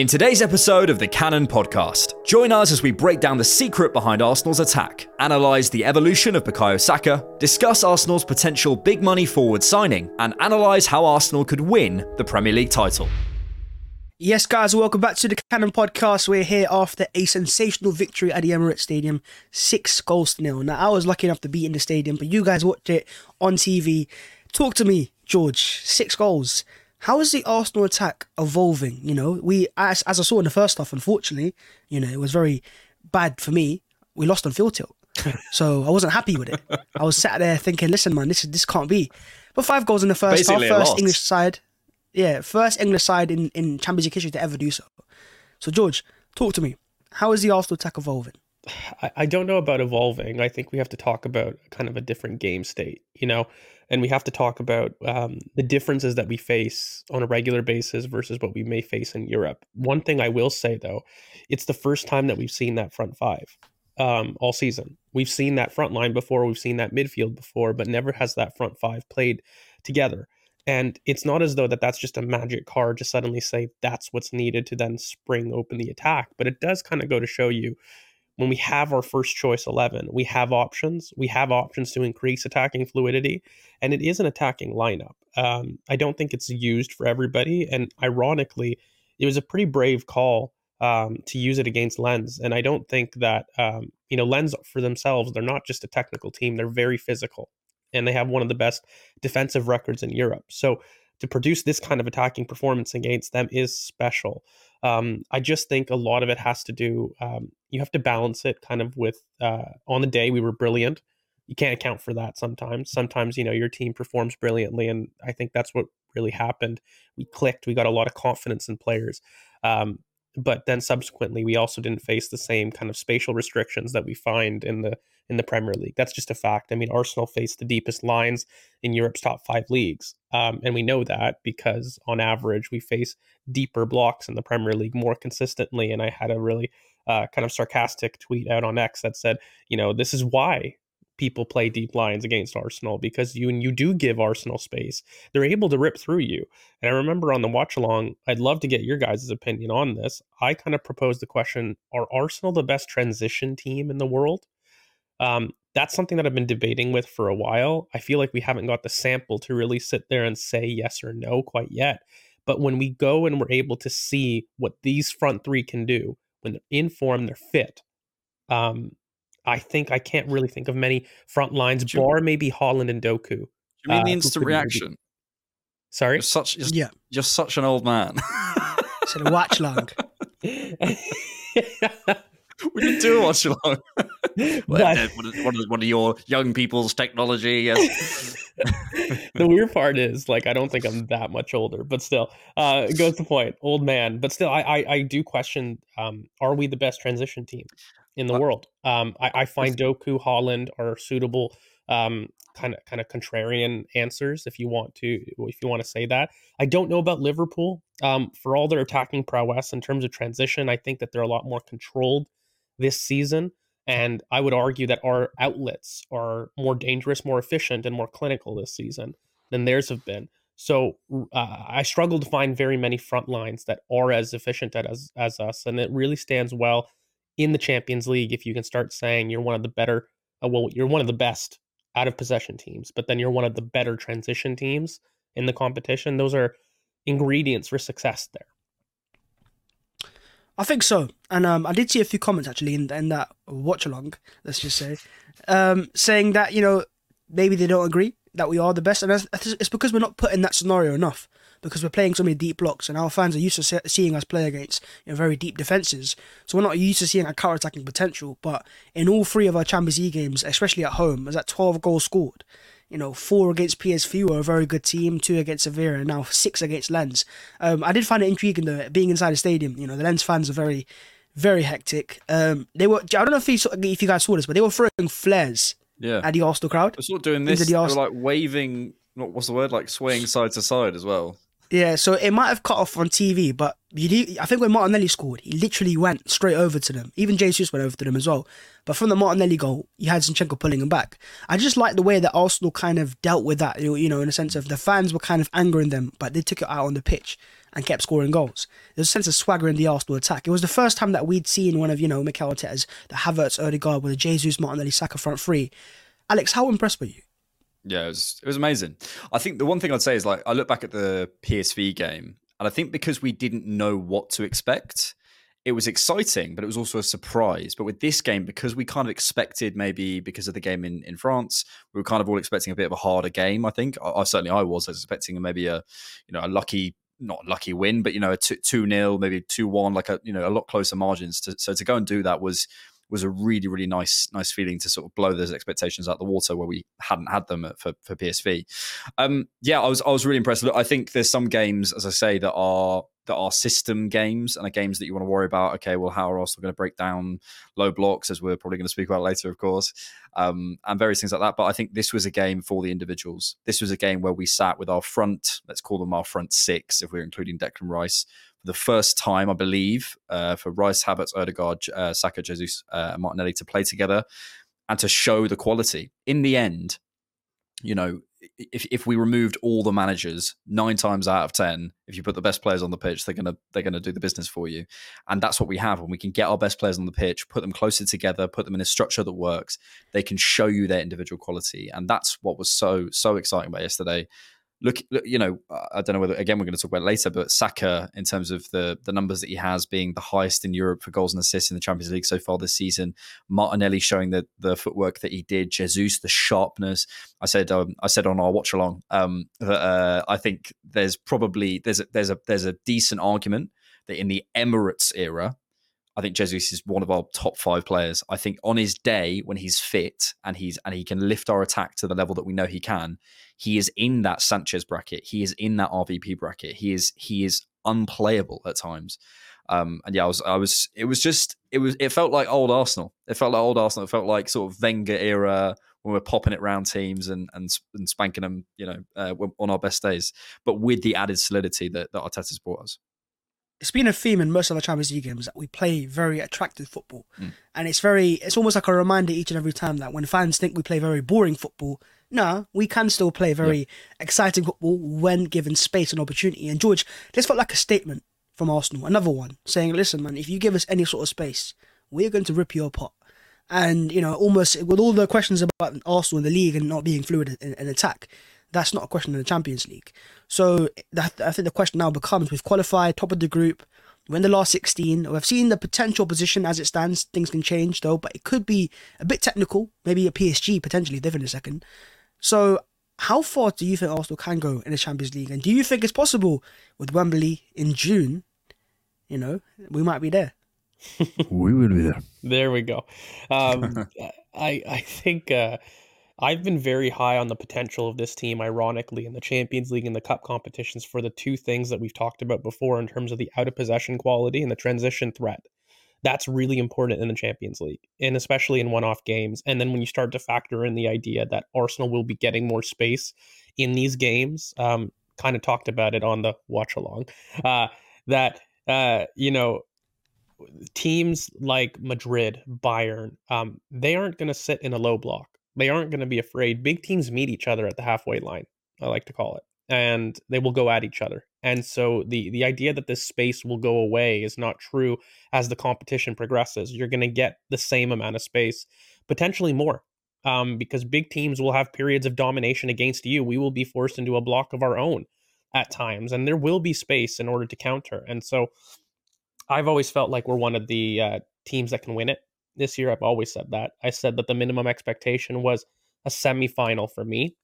In today's episode of the Cannon Podcast, join us as we break down the secret behind Arsenal's attack, analyse the evolution of Bukayo Saka, discuss Arsenal's potential big money forward signing, and analyse how Arsenal could win the Premier League title. Yes, guys, welcome back to the Cannon Podcast. We're here after a sensational victory at the Emirates Stadium, six goals to nil. Now, I was lucky enough to be in the stadium, but you guys watched it on TV. Talk to me, George. Six goals. How is the Arsenal attack evolving? You know, we as, as I saw in the first half, unfortunately, you know, it was very bad for me. We lost on field tilt, so I wasn't happy with it. I was sat there thinking, listen, man, this this can't be. But five goals in the first Basically half, first. English side, yeah, first English side in in Champions League history to ever do so. So George, talk to me. How is the Arsenal attack evolving? I, don't know about evolving. I think we have to talk about kind of a different game state, you know, and we have to talk about um, the differences that we face on a regular basis versus what we may face in Europe. One thing I will say though, it's the first time that we've seen that front five um, all season. We've seen that front line before, we've seen that midfield before, but never has that front five played together. And it's not as though that that's just a magic card to suddenly say that's what's needed to then spring open the attack, but it does kind of go to show you when we have our first choice 11, we have options. We have options to increase attacking fluidity, and it is an attacking lineup. Um, I don't think it's used for everybody. And ironically, it was a pretty brave call um, to use it against Lens. And I don't think that, um, you know, Lens for themselves, they're not just a technical team, they're very physical. And they have one of the best defensive records in Europe. So to produce this kind of attacking performance against them is special. Um, I just think a lot of it has to do. Um, you have to balance it kind of with uh, on the day we were brilliant. You can't account for that sometimes. Sometimes you know your team performs brilliantly, and I think that's what really happened. We clicked. We got a lot of confidence in players. Um, but then subsequently, we also didn't face the same kind of spatial restrictions that we find in the in the Premier League. That's just a fact. I mean, Arsenal faced the deepest lines in Europe's top five leagues, um, and we know that because on average we face deeper blocks in the Premier League more consistently. And I had a really uh, kind of sarcastic tweet out on X that said, you know, this is why people play deep lines against Arsenal because you and you do give Arsenal space. They're able to rip through you. And I remember on the watch along, I'd love to get your guys' opinion on this. I kind of proposed the question: Are Arsenal the best transition team in the world? Um, that's something that I've been debating with for a while. I feel like we haven't got the sample to really sit there and say yes or no quite yet. But when we go and we're able to see what these front three can do when they're in form, they're fit. Um, I think I can't really think of many front lines, Do you- bar maybe Haaland and Doku. Do you mean Uh, the who instant could maybe- reaction? Sorry. You're such, you're, Yeah. you're such an old man. So the watch long. we didn't do a watch along. But- one, of, one of- one of your young people's technology. Yes. the weird part is like I don't think I'm that much older, but still, uh, it goes to point, old man. But still, I I, I do question: um, Are we the best transition team in the Uh, world? Um, I, I find Doku, Haaland are suitable, um, kind of kind of contrarian answers if you want to if you want to say that. I don't know about Liverpool. Um, for all their attacking prowess in terms of transition, I think that they're a lot more controlled this season. And I would argue that our outlets are more dangerous, more efficient, and more clinical this season than theirs have been. So uh, I struggle to find very many front lines that are as efficient at as as us, and it really stands well in the Champions League if you can start saying you're one of the better, uh, well, you're one of the best out of possession teams, but then you're one of the better transition teams in the competition. Those are ingredients for success there. I think so, and um, I did see a few comments actually in, in that watch along. Let's just say, um, saying that you know maybe they don't agree that we are the best, and it's because we're not put in that scenario enough. Because we're playing so many deep blocks, and our fans are used to seeing us play against you know, very deep defenses. So we're not used to seeing our counter-attacking potential. But in all three of our Champions League games, especially at home, there's that 12 goals scored. You know, four against PSV were a very good team, two against Sevilla, and now six against Lens. Um, I did find it intriguing though, being inside the stadium. You know, the Lens fans are very, very hectic. Um, they were. I don't know if you saw, if you guys saw this, but they were throwing flares Yeah. at the Arsenal crowd. We're sort of doing Into this. the They were like waving. What, what's the word? Like swaying side to side as well. Yeah, so it might have cut off on TV, but you I think when Martinelli scored, he literally went straight over to them. Even Jesus went over to them as well. But from the Martinelli goal, you had Zinchenko pulling him back. I just like the way that Arsenal kind of dealt with that, you know, in a sense of the fans were kind of angering them, but they took it out on the pitch and kept scoring goals. There's a sense of swagger in the Arsenal attack. It was the first time that we'd seen one of, you know, Mikel Arteta's, the Havertz, Odegaard with a Jesus, Martinelli, Saka front three. Alex, how impressed were you? Yeah, it was it was amazing. I think the one thing I'd say is like I look back at the PSV game, and I think because we didn't know what to expect, it was exciting, but it was also a surprise. But with this game, because we kind of expected maybe because of the game in, in France, we were kind of all expecting a bit of a harder game. I think I, I certainly I was, expecting maybe a you know a lucky not lucky win, but you know a two two nil, maybe two one, like a you know a lot closer margins. To, so to go and do that was was a really really nice nice feeling to sort of blow those expectations out the water where we hadn't had them for for PSV. Um, yeah, I was I was really impressed. Look, I think there's some games, as I say, that are that are system games and are games that you want to worry about. Okay, well, how are Arsenal going to break down low blocks, as we're probably going to speak about later, of course, um, and various things like that. But I think this was a game for the individuals. This was a game where we sat with our front, let's call them our front six, if we're including Declan Rice, the first time, I believe, uh, for Rice, Havertz, Odegaard, uh, Saka, Jesus, uh, and Martinelli to play together and to show the quality. In the end, you know, if if we removed all the managers, nine times out of ten, if you put the best players on the pitch, they're gonna they're gonna do the business for you, and that's what we have. When we can get our best players on the pitch, put them closer together, put them in a structure that works, they can show you their individual quality, and that's what was so so exciting about yesterday. Look, look, you know, I don't know whether again we're going to talk about later, but Saka, in terms of the the numbers that he has, being the highest in Europe for goals and assists in the Champions League so far this season. Martinelli showing the the footwork that he did, Jesus the sharpness. I said um, I said on our watch along um, that uh, I think there's probably there's a, there's a there's a decent argument that in the Emirates era, I think Jesus is one of our top five players. I think on his day when he's fit and he's and he can lift our attack to the level that we know he can, he is in that Sanchez bracket. He is in that RVP bracket. He is he is unplayable at times. Um, and yeah, I was I was it was just it was it felt like old Arsenal. It felt like old Arsenal. It felt like sort of Wenger era when we're popping it round teams and and, and spanking them, you know, uh, on our best days, but with the added solidity that that Arteta's brought us it's been a theme in most of our Champions League games that we play very attractive football, Mm. and it's very it's almost like a reminder each and every time that when fans think we play very boring football, nah, we can still play very exciting football when given space and opportunity. And George, this felt like a statement from Arsenal, another one saying, "Listen, man, if you give us any sort of space, we're going to rip you apart." And you know, almost with all the questions about Arsenal in the league and not being fluid in, in attack, that's not a question in the Champions League. So that, I think the question now becomes: We've qualified top of the group. We're in the last 16. We've seen the potential position as it stands. Things can change though, but it could be a bit technical. Maybe a PSG potentially different in a second. So, how far do you think Arsenal can go in the Champions League? And do you think it's possible with Wembley in June? You know, we might be there. we will be there. There we go. Um, I I think uh, I've been very high on the potential of this team, ironically, in the Champions League and the Cup competitions for the two things that we've talked about before in terms of the out of possession quality and the transition threat. That's really important in the Champions League, and especially in one off games. And then when you start to factor in the idea that Arsenal will be getting more space in these games, um, kind of talked about it on the watch along, uh, that, uh, you know, teams like Madrid, Bayern, um, they aren't going to sit in a low block. They aren't going to be afraid. Big teams meet each other at the halfway line. I like to call it, and they will go at each other. And so the the idea that this space will go away is not true as the competition progresses. You're going to get the same amount of space, potentially more, um, because big teams will have periods of domination against you. We will be forced into a block of our own at times, and there will be space in order to counter. And so I've always felt like we're one of the uh, teams that can win it this year. I've always said that. I said that the minimum expectation was a semifinal for me.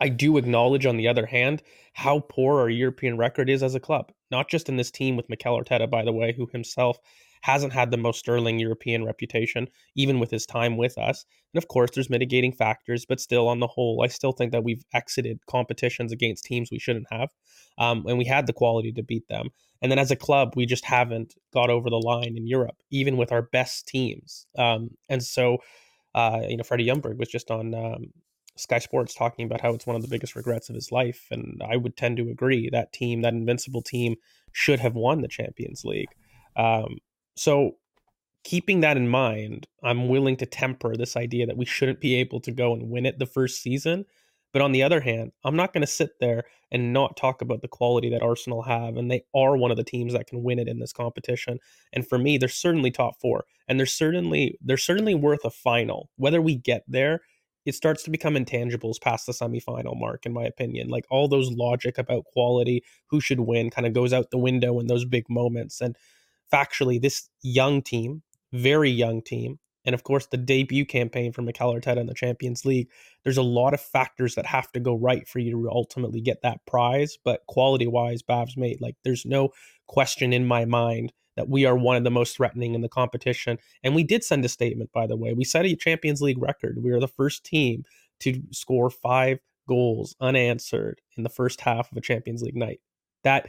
I do acknowledge, on the other hand, how poor our European record is as a club. Not just in this team with Mikel Arteta, by the way, who himself hasn't had the most sterling European reputation, even with his time with us. And of course, there's mitigating factors, but still, on the whole, I still think that we've exited competitions against teams we shouldn't have. Um, and we had the quality to beat them. And then as a club, we just haven't got over the line in Europe, even with our best teams. Um, and so, uh, you know, Freddie Ljungberg was just on um, Sky Sports talking about how it's one of the biggest regrets of his life. And I would tend to agree. That team, that invincible team, should have won the Champions League. Um, so, keeping that in mind, I'm willing to temper this idea that we shouldn't be able to go and win it the first season but on the other hand, I'm not going to sit there and not talk about the quality that Arsenal have. And they are one of the teams that can win it in this competition. And for me, they're certainly top four. And they're certainly they're certainly worth a final. Whether we get there, it starts to become intangibles past the semifinal mark, in my opinion. Like all those logic about quality, who should win, kind of goes out the window in those big moments. And factually, this young team, very young team, and of course the debut campaign for Mikel Arteta in the Champions League, there's a lot of factors that have to go right for you to ultimately get that prize. But quality wise, Bhavs made like there's no question in my mind that we are one of the most threatening in the competition. And we did send a statement, by the way. We set a Champions League record. We are the first team to score five goals unanswered in the first half of a Champions League night. That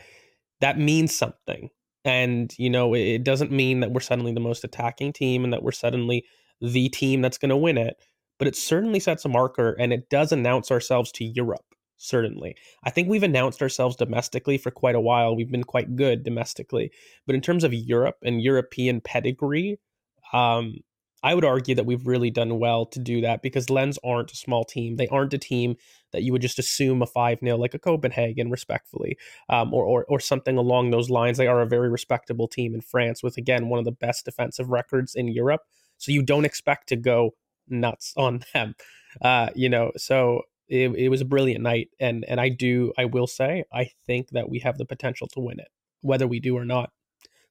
that means something. And, you know, it doesn't mean that we're suddenly the most attacking team and that we're suddenly the team that's going to win it, but it certainly sets a marker and it does announce ourselves to Europe. Certainly. I think we've announced ourselves domestically for quite a while. We've been quite good domestically. But in terms of Europe and European pedigree, um, I would argue that we've really done well to do that because Lens aren't a small team. They aren't a team that you would just assume a 5 0 like a Copenhagen, respectfully, um, or, or, or something along those lines. They are a very respectable team in France with, again, one of the best defensive records in Europe. So you don't expect to go nuts on them. Uh, you know, so it, it was a brilliant night. And, and I do, I will say, I think that we have the potential to win it, whether we do or not,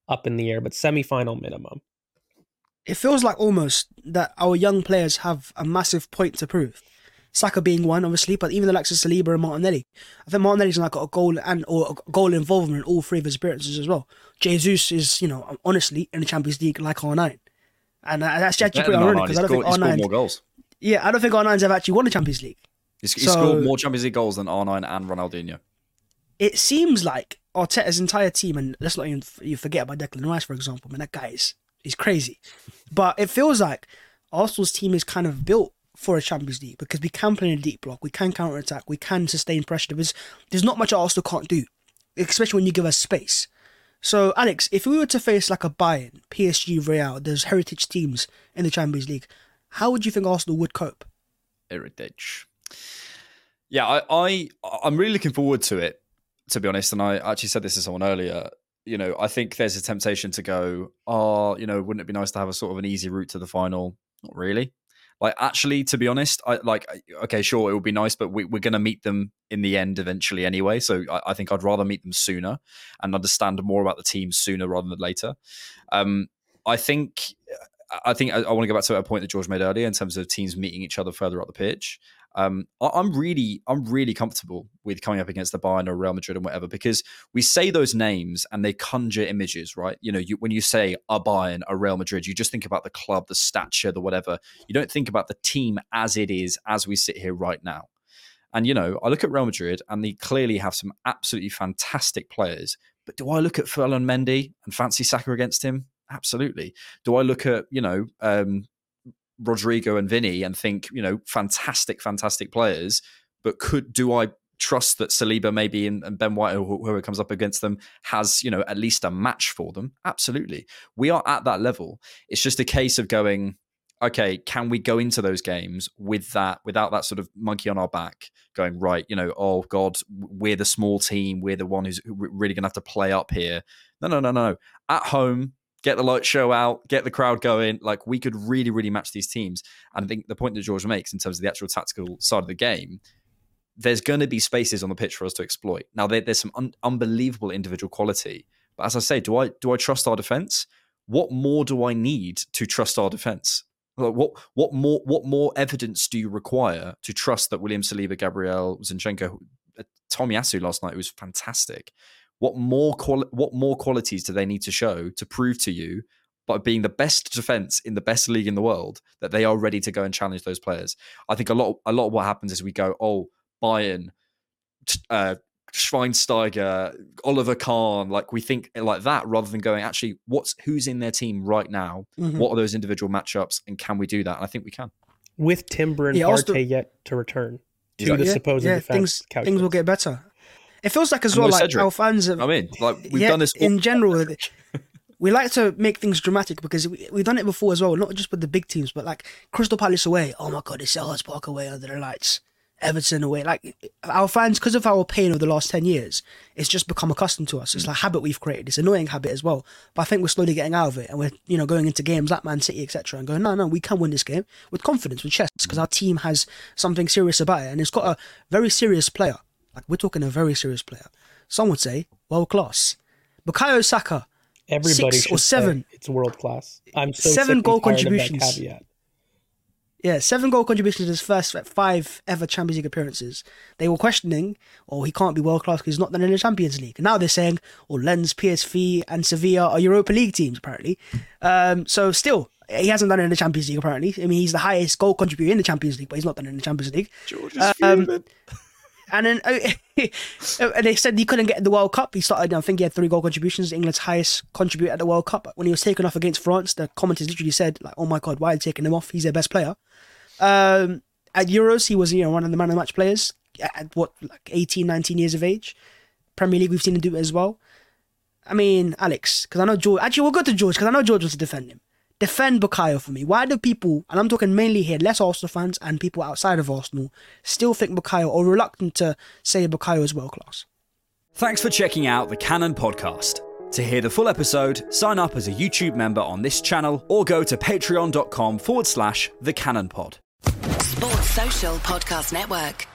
up in the air, but semifinal minimum it feels like almost that our young players have a massive point to prove. Saka being one, obviously, but even the likes of Saliba and Martinelli. I think Martinelli's like got a goal and or a goal involvement in all three of his appearances as well. Jesus is, you know, honestly in the Champions League like R9, and uh, that's actually pretty ironic because I don't think R9 more. Yeah, I don't think R9's ever actually won the Champions League. He's so, scored more Champions League goals than R9 and Ronaldinho. It seems like Arteta's entire team, and let's not even you forget about Declan Rice, for example. I mean, that guy is he's crazy. But it feels like Arsenal's team is kind of built for a Champions League because we can play in a deep block, we can counter attack, we can sustain pressure. There's, there's not much Arsenal can't do, especially when you give us space. So, Alex, if we were to face like a Bayern, PSG, Real, those heritage teams in the Champions League, how would you think Arsenal would cope? Heritage. Yeah, I, I I'm really looking forward to it, to be honest. And I actually said this to someone earlier you know, I think there's a temptation to go, oh, you know, wouldn't it be nice to have a sort of an easy route to the final? Not really. Like, actually, to be honest, I like, okay, sure, it would be nice, but we, are going to meet them in the end eventually anyway. So I, I, think I'd rather meet them sooner and understand more about the team sooner rather than later. Um, I think I think I, I, want to go back to a point that George made earlier in terms of teams meeting each other further up the pitch. Um, I, am really, I'm really comfortable with coming up against the Bayern or Real Madrid and whatever because we say those names and they conjure images, right? You know, you, when you say a Bayern, a Real Madrid, you just think about the club, the stature, the whatever. You don't think about the team as it is as we sit here right now. And you know, I look at Real Madrid and they clearly have some absolutely fantastic players. But do I look at Ferland Mendy and fancy Saka against him? Absolutely. Do I look at you know um, Rodrigo and Vini and think, you know, fantastic, fantastic players. But could do I trust that Saliba maybe and, and Ben White, whoever comes up against them, has you know at least a match for them? Absolutely, we are at that level. It's just a case of going. Okay, can we go into those games with that, without that sort of monkey on our back, going right? You know, oh God, we're the small team, we're the one who's really going to have to play up here. No, no, no, no. At home, get the light show out, get the crowd going. Like we could really, really match these teams. And I think the point that George makes in terms of the actual tactical side of the game, there's going to be spaces on the pitch for us to exploit. Now, there, there's some un- unbelievable individual quality, But as I say, do I do I trust our defense? What more do I need to trust our defense? Like what what more what more evidence do you require to trust that William Saliba, Gabriel Zinchenko, uh, Tommy Tomiyasu last night was fantastic? What more quali- what more qualities do they need to show to prove to you by being the best defense in the best league in the world that they are ready to go and challenge those players? I think a lot a lot of what happens is we go, oh, Bayern, uh, Schweinsteiger, Oliver Kahn, like we think like that rather than going actually what's who's in their team right now? Mhm. What are those individual matchups and can we do that? And I think we can. With Timber and Yeah, Partey also- yet to return to Exactly. the supposed yeah, defense things things will get better. It feels like as well, like Cedric. our fans have. I mean, like we've yeah, done this in general. we like to make things dramatic because we, we've done it before as well, not just with the big teams, but like Crystal Palace away. Oh my god, it's Selhurst Park away under the lights. Everton away. Like our fans, because of our pain over the last ten years, it's just become accustomed to us. It's like a habit we've created. It's an annoying habit as well. But I think we're slowly getting out of it, and we're you know going into games like Man City, etc., and going, no, no, we can win this game with confidence, with chest, because our team has something serious about it, and it's got a very serious player. Like we're talking a very serious player. Some would say world class. Bukayo Saka, Everybody six should or say seven. It's world class. I'm so Seven sick and goal tired of that contributions. Yeah, seven goal contributions in his first like, five ever Champions League appearances. They were questioning, oh, he can't be world class because he's not done in the Champions League. And now they're saying, oh, Lens, PSV, and Sevilla are Europa League teams, apparently. Um, so still, he hasn't done it in the Champions League, apparently. I mean, he's the highest goal contributor in the Champions League, but he's not done it in the Champions League. George is Um, And then uh, and they said he couldn't get the World Cup. He started, I think he had three goal contributions, England's highest contributor at the World Cup. When he was taken off against France, the commenters literally said, like, oh my God, why are you taking him off? He's their best player. Um, at Euros, he was, you know, one of the man of the match players at what, like 18, 19 years of age. Premier League, we've seen him do it as well. I mean, Alex, because I know George. Actually, we'll go to George because I know George wants to defend him. Defend Bukayo for me. Why do people, and I'm talking mainly here, less Arsenal fans and people outside of Arsenal, still think Bukayo or reluctant to say Bukayo is world class? Thanks for checking out the Cannon podcast. To hear the full episode, sign up as a YouTube member on this channel or go to patreon.com forward slash the Cannon Pod. Sports Social Podcast Network.